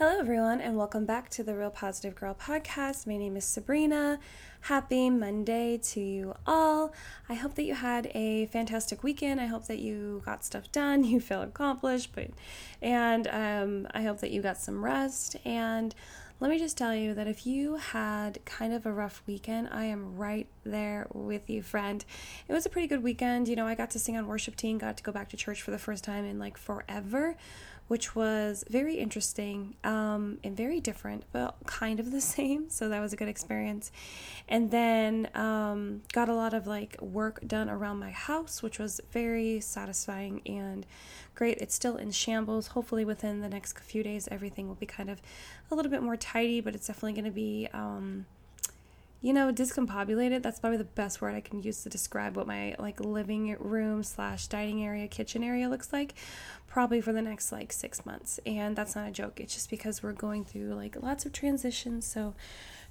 Hello, everyone, and welcome back to the Real Positive Girl podcast. My name is Sabrina. Happy Monday to you all. I hope that you had a fantastic weekend. I hope that you got stuff done, you feel accomplished, but and um, I hope that you got some rest. And let me just tell you that if you had kind of a rough weekend, I am right there with you, friend. It was a pretty good weekend. You know, I got to sing on worship team, got to go back to church for the first time in like forever which was very interesting um, and very different, but kind of the same. So that was a good experience. And then um, got a lot of like work done around my house, which was very satisfying and great. It's still in shambles. Hopefully, within the next few days, everything will be kind of a little bit more tidy, but it's definitely going to be. Um, you know, discombobulated. That's probably the best word I can use to describe what my like living room slash dining area, kitchen area looks like, probably for the next like six months. And that's not a joke. It's just because we're going through like lots of transitions. So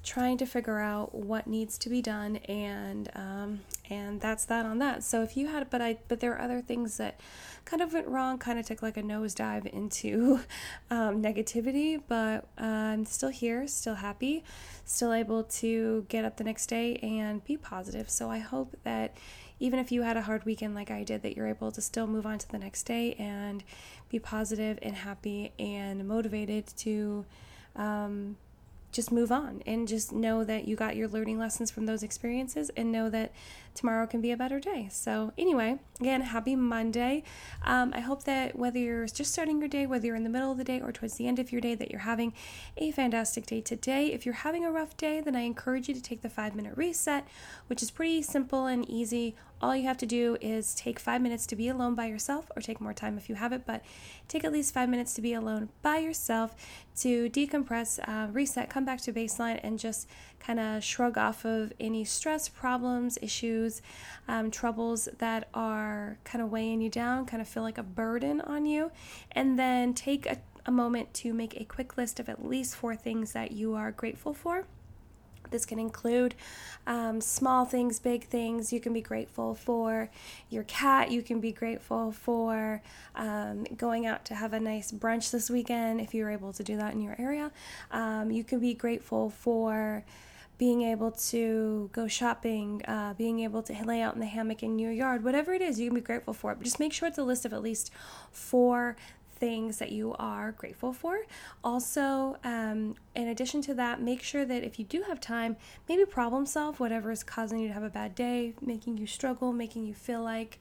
trying to figure out what needs to be done and um, and that's that on that. So if you had but i but there are other things that kind of went wrong kind of took like a nosedive into um, negativity but uh, i'm still here still happy still able to get up the next day and be positive. So i hope that even if you had a hard weekend like I did, that you're able to still move on to the next day and be positive and happy and motivated to um, just move on and just know that you got your learning lessons from those experiences and know that tomorrow can be a better day. So, anyway, again, happy Monday. Um, I hope that whether you're just starting your day, whether you're in the middle of the day or towards the end of your day, that you're having a fantastic day today. If you're having a rough day, then I encourage you to take the five minute reset, which is pretty simple and easy. All you have to do is take five minutes to be alone by yourself, or take more time if you have it, but take at least five minutes to be alone by yourself to decompress, uh, reset, come back to baseline, and just kind of shrug off of any stress, problems, issues, um, troubles that are kind of weighing you down, kind of feel like a burden on you, and then take a, a moment to make a quick list of at least four things that you are grateful for. This can include um, small things, big things. You can be grateful for your cat. You can be grateful for um, going out to have a nice brunch this weekend if you're able to do that in your area. Um, you can be grateful for being able to go shopping, uh, being able to lay out in the hammock in your yard, whatever it is, you can be grateful for. But just make sure it's a list of at least four things that you are grateful for. Also, um, in addition to that, make sure that if you do have time, maybe problem solve whatever is causing you to have a bad day, making you struggle, making you feel like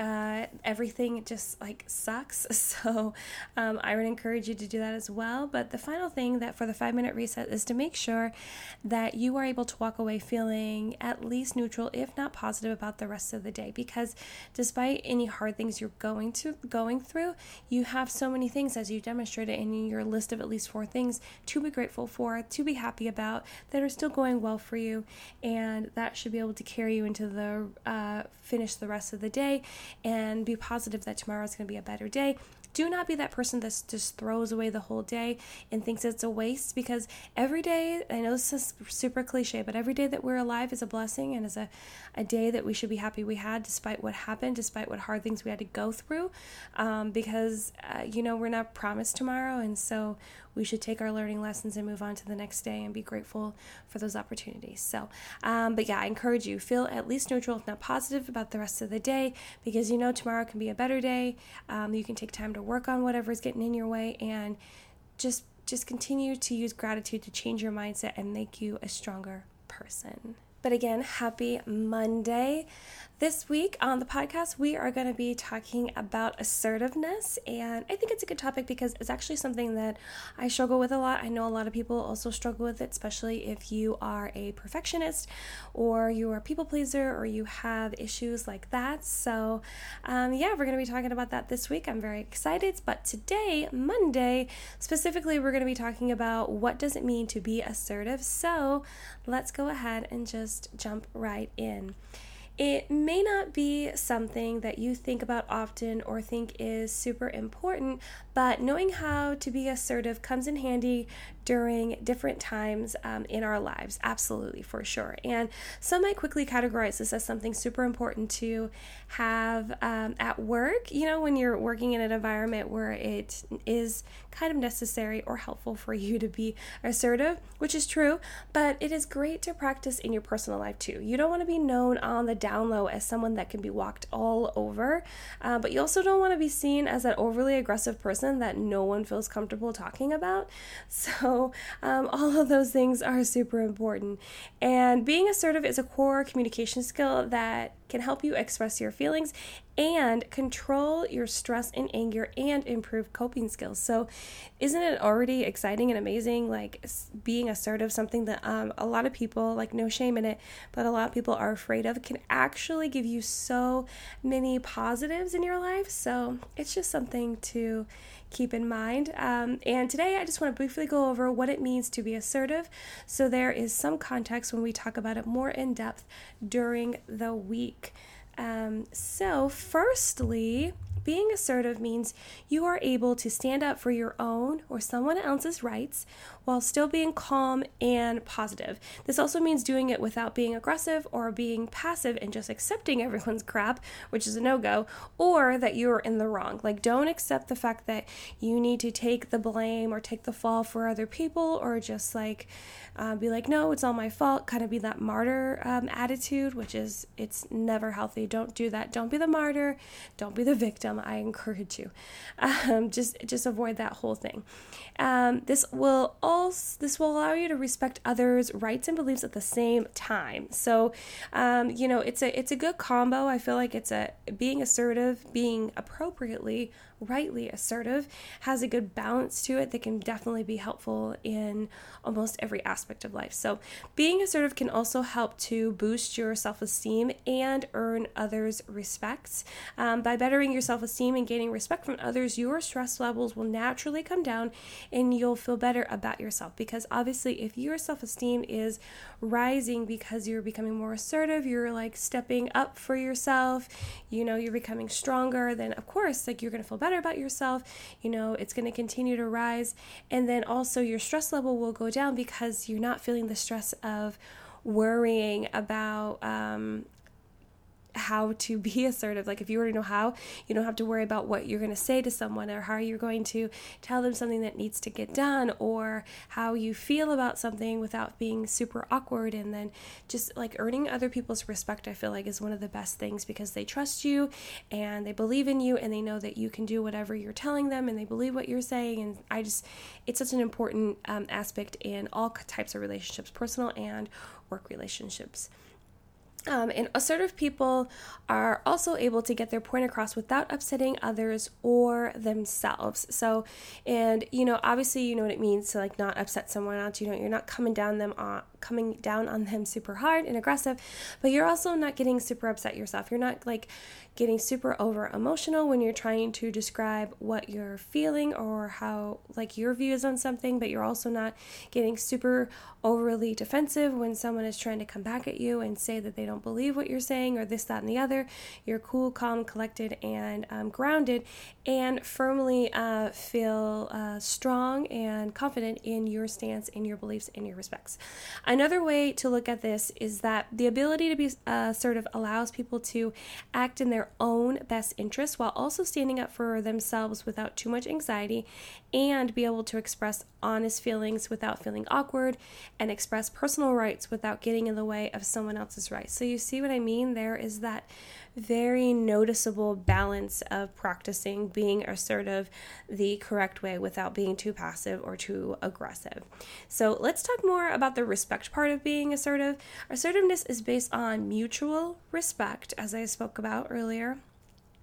uh, everything just like sucks. So um, I would encourage you to do that as well. But the final thing that for the five minute reset is to make sure that you are able to walk away feeling at least neutral, if not positive, about the rest of the day. Because despite any hard things you're going to going through, you have so many things as you demonstrated in your list of at least four things to be grateful for, to be happy about that are still going well for you, and that should be able to carry you into the uh, finish the rest of the day and be positive that tomorrow is going to be a better day. Do not be that person that just throws away the whole day and thinks it's a waste because every day, I know this is super cliche, but every day that we're alive is a blessing and is a, a day that we should be happy we had despite what happened, despite what hard things we had to go through. Um, because, uh, you know, we're not promised tomorrow. And so we should take our learning lessons and move on to the next day and be grateful for those opportunities. So, um, but yeah, I encourage you feel at least neutral, if not positive, about the rest of the day because you know tomorrow can be a better day. Um, you can take time to work on whatever is getting in your way and just just continue to use gratitude to change your mindset and make you a stronger person. But again, happy Monday. This week on the podcast, we are going to be talking about assertiveness. And I think it's a good topic because it's actually something that I struggle with a lot. I know a lot of people also struggle with it, especially if you are a perfectionist or you are a people pleaser or you have issues like that. So, um, yeah, we're going to be talking about that this week. I'm very excited. But today, Monday, specifically, we're going to be talking about what does it mean to be assertive. So, let's go ahead and just jump right in. It may not be something that you think about often or think is super important, but knowing how to be assertive comes in handy during different times um, in our lives. Absolutely, for sure. And some might quickly categorize this as something super important to have um, at work, you know, when you're working in an environment where it is kind of necessary or helpful for you to be assertive, which is true, but it is great to practice in your personal life too. You don't want to be known on the down low as someone that can be walked all over, uh, but you also don't want to be seen as that overly aggressive person that no one feels comfortable talking about. So, um, all of those things are super important. And being assertive is a core communication skill that can help you express your feelings and control your stress and anger and improve coping skills. So, isn't it already exciting and amazing? Like being assertive, something that um, a lot of people, like no shame in it, but a lot of people are afraid of, can actually give you so many positives in your life. So, it's just something to keep in mind. Um, and today I just want to briefly go over what it means to be assertive. So there is some context when we talk about it more in depth during the week. Um, so, firstly, being assertive means you are able to stand up for your own or someone else's rights while still being calm and positive. This also means doing it without being aggressive or being passive and just accepting everyone's crap, which is a no go, or that you're in the wrong. Like, don't accept the fact that you need to take the blame or take the fall for other people or just like uh, be like, no, it's all my fault, kind of be that martyr um, attitude, which is, it's never healthy. Don't do that. Don't be the martyr. Don't be the victim. I encourage you. Um, just, just avoid that whole thing. Um, this will also, this will allow you to respect others' rights and beliefs at the same time. So, um, you know, it's a, it's a good combo. I feel like it's a being assertive, being appropriately rightly assertive has a good balance to it that can definitely be helpful in almost every aspect of life. So, being assertive can also help to boost your self esteem and earn others' respects. Um, by bettering your self esteem and gaining respect from others, your stress levels will naturally come down and you'll feel better about yourself. Because obviously, if your self esteem is rising because you're becoming more assertive, you're like stepping up for yourself, you know, you're becoming stronger, then of course, like you're to feel better better about yourself, you know, it's going to continue to rise. And then also your stress level will go down because you're not feeling the stress of worrying about um, how to be assertive. Like if you already know how, you don't have to worry about what you're going to say to someone or how you're going to tell them something that needs to get done or how you feel about something without being super awkward and then just like earning other people's respect I feel like is one of the best things because they trust you and they believe in you and they know that you can do whatever you're telling them and they believe what you're saying and I just it's such an important um, aspect in all types of relationships, personal and work relationships. Um, and assertive people are also able to get their point across without upsetting others or themselves. So, and you know, obviously, you know what it means to like not upset someone else. You know, you're not coming down them on coming down on them super hard and aggressive, but you're also not getting super upset yourself. You're not like getting super over emotional when you're trying to describe what you're feeling or how like your views on something, but you're also not getting super overly defensive when someone is trying to come back at you and say that they don't believe what you're saying or this, that, and the other. You're cool, calm, collected, and um, grounded, and firmly uh, feel uh, strong and confident in your stance, in your beliefs, in your respects. Another way to look at this is that the ability to be uh, assertive allows people to act in their own best interest while also standing up for themselves without too much anxiety and be able to express honest feelings without feeling awkward and express personal rights without getting in the way of someone else's rights. So, you see what I mean? There is that very noticeable balance of practicing being assertive the correct way without being too passive or too aggressive. So, let's talk more about the respect part of being assertive. Assertiveness is based on mutual respect, as I spoke about earlier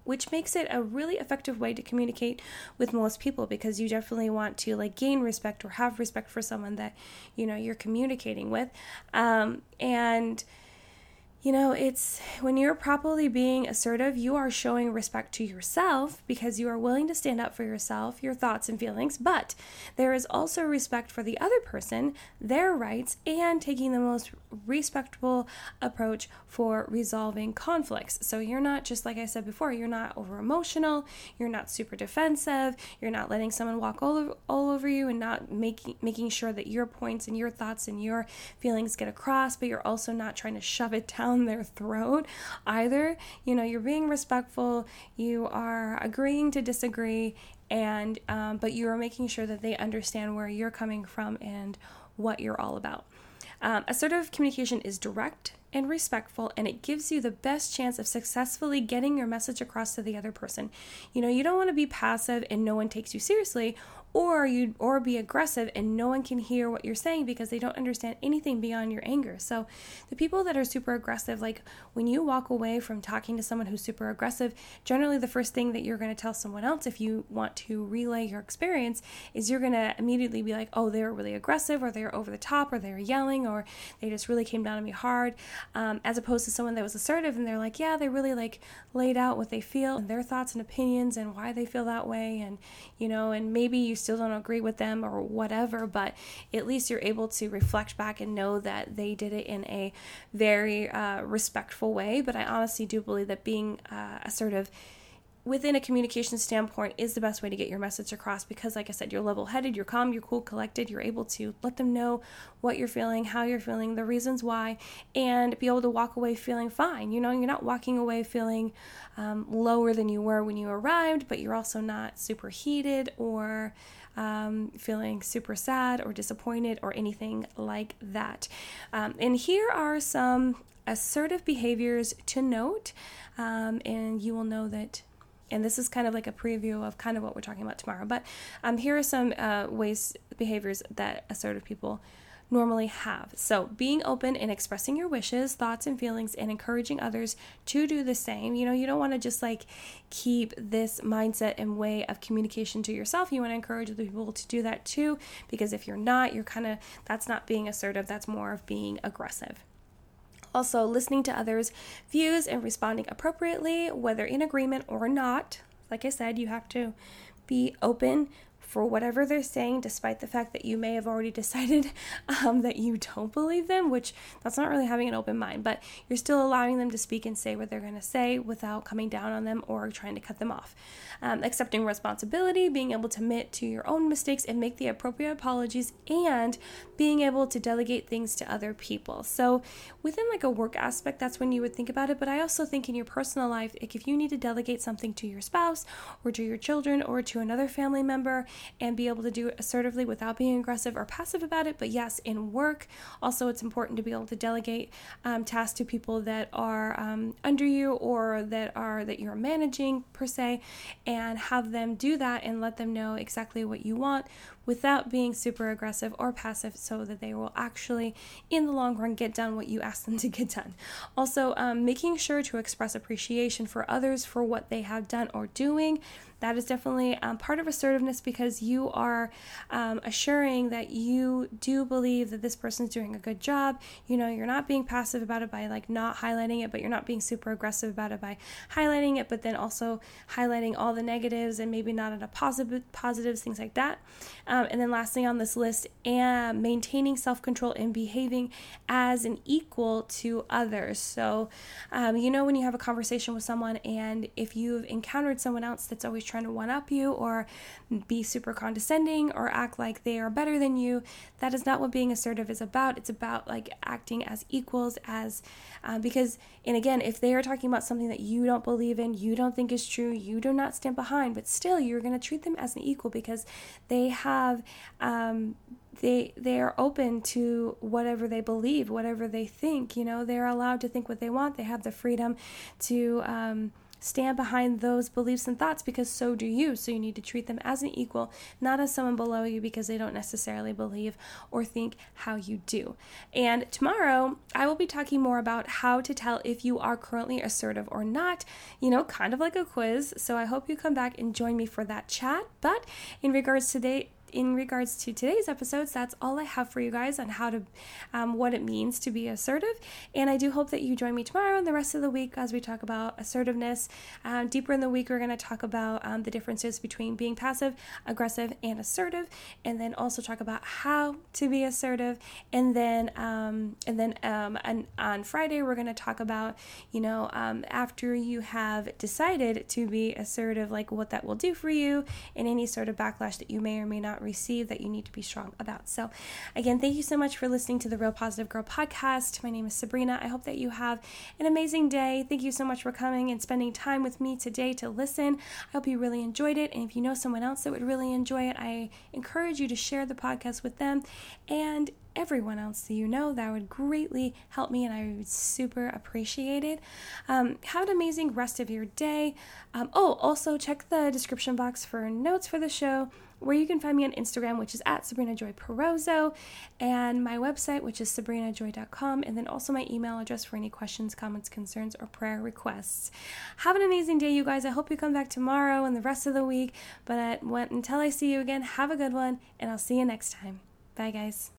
which makes it a really effective way to communicate with most people because you definitely want to like gain respect or have respect for someone that you know you're communicating with um, and you know, it's when you're properly being assertive, you are showing respect to yourself because you are willing to stand up for yourself, your thoughts and feelings, but there is also respect for the other person, their rights, and taking the most respectable approach for resolving conflicts. So you're not just like I said before, you're not over emotional, you're not super defensive, you're not letting someone walk all over, all over you and not making making sure that your points and your thoughts and your feelings get across, but you're also not trying to shove it down their throat either. You know, you're being respectful, you are agreeing to disagree, and um, but you are making sure that they understand where you're coming from and what you're all about. Um, assertive communication is direct and respectful, and it gives you the best chance of successfully getting your message across to the other person. You know, you don't want to be passive and no one takes you seriously, or you or be aggressive and no one can hear what you're saying because they don't understand anything beyond your anger. So the people that are super aggressive like when you walk away from talking to someone who's super aggressive, generally the first thing that you're going to tell someone else if you want to relay your experience is you're going to immediately be like, "Oh, they're really aggressive or they're over the top or they're yelling or they just really came down on me hard." Um, as opposed to someone that was assertive and they're like, "Yeah, they really like laid out what they feel and their thoughts and opinions and why they feel that way and you know, and maybe you still don't agree with them or whatever, but at least you're able to reflect back and know that they did it in a very uh, respectful way. But I honestly do believe that being uh, assertive within a communication standpoint is the best way to get your message across because like i said you're level headed you're calm you're cool collected you're able to let them know what you're feeling how you're feeling the reasons why and be able to walk away feeling fine. You know you're not walking away feeling um, lower than you were when you arrived but you're also not super heated or um, feeling super sad or disappointed or anything like that. Um, and here are some assertive behaviors to note um, and you will know that and this is kind of like a preview of kind of what we're talking about tomorrow. But um, here are some uh, ways, behaviors that assertive people normally have. So, being open and expressing your wishes, thoughts, and feelings, and encouraging others to do the same. You know, you don't want to just like keep this mindset and way of communication to yourself. You want to encourage other people to do that too, because if you're not, you're kind of, that's not being assertive, that's more of being aggressive. Also, listening to others' views and responding appropriately, whether in agreement or not. Like I said, you have to be open for whatever they're saying, despite the fact that you may have already decided um, that you don't believe them, which that's not really having an open mind, but you're still allowing them to speak and say what they're going to say without coming down on them or trying to cut them off. Um, accepting responsibility, being able to admit to your own mistakes and make the appropriate apologies, and being able to delegate things to other people. So, within like a work aspect, that's when you would think about it, but I also think in your personal life, like if you need to delegate something to your spouse or to your children or to another family member, and be able to do it assertively without being aggressive or passive about it. But yes, in work, also it's important to be able to delegate um, tasks to people that are um, under you or that are that you're managing per se, and have them do that and let them know exactly what you want without being super aggressive or passive so that they will actually, in the long run, get done what you ask them to get done. Also, um, making sure to express appreciation for others for what they have done or doing. That is definitely um, part of assertiveness because you are um, assuring that you do believe that this person's doing a good job. You know, you're not being passive about it by like not highlighting it, but you're not being super aggressive about it by highlighting it, but then also highlighting all the negatives and maybe not at a positive positives, things like that. Um, and then lastly on this list, and maintaining self control and behaving as an equal to others. So, um, you know, when you have a conversation with someone, and if you've encountered someone else that's always trying to one up you or be super condescending or act like they are better than you, that is not what being assertive is about. It's about like acting as equals, as uh, because, and again, if they are talking about something that you don't believe in, you don't think is true, you do not stand behind, but still you're going to treat them as an equal because they have um, they they are open to whatever they believe, whatever they think. You know, they're allowed to think what they want. They have the freedom to. Um, stand behind those beliefs and thoughts because so do you. So you need to treat them as an equal, not as someone below you because they don't necessarily believe or think how you do. And tomorrow, I will be talking more about how to tell if you are currently assertive or not, you know, kind of like a quiz. So I hope you come back and join me for that chat. But in regards to today, in regards to today's episodes, that's all I have for you guys on how to, um, what it means to be assertive. And I do hope that you join me tomorrow and the rest of the week as we talk about assertiveness. Um, deeper in the week, we're going to talk about um, the differences between being passive, aggressive, and assertive, and then also talk about how to be assertive. And then, um, and then, um, and on Friday, we're going to talk about, you know, um, after you have decided to be assertive, like what that will do for you, and any sort of backlash that you may or may not receive that you need to be strong about. So, again, thank you so much for listening to the Real Positive Girl podcast. My name is Sabrina. I hope that you have an amazing day. Thank you so much for coming and spending time with me today to listen. I hope you really enjoyed it. And if you know someone else that would really enjoy it, I encourage you to share the podcast with them and everyone else that you know. That would greatly help me and I would super appreciate it. Um, have an amazing rest of your day. Um, oh, also check the description box for notes for the show where you can find me on Instagram, which is at Sabrina Joy Perozo, and my website, which is sabrinajoy.com, and then also my email address for any questions, comments, concerns, or prayer requests. Have an amazing day, you guys. I hope you come back tomorrow and the rest of the week. But until I see you again, have a good one, and I'll see you next time. Bye, guys.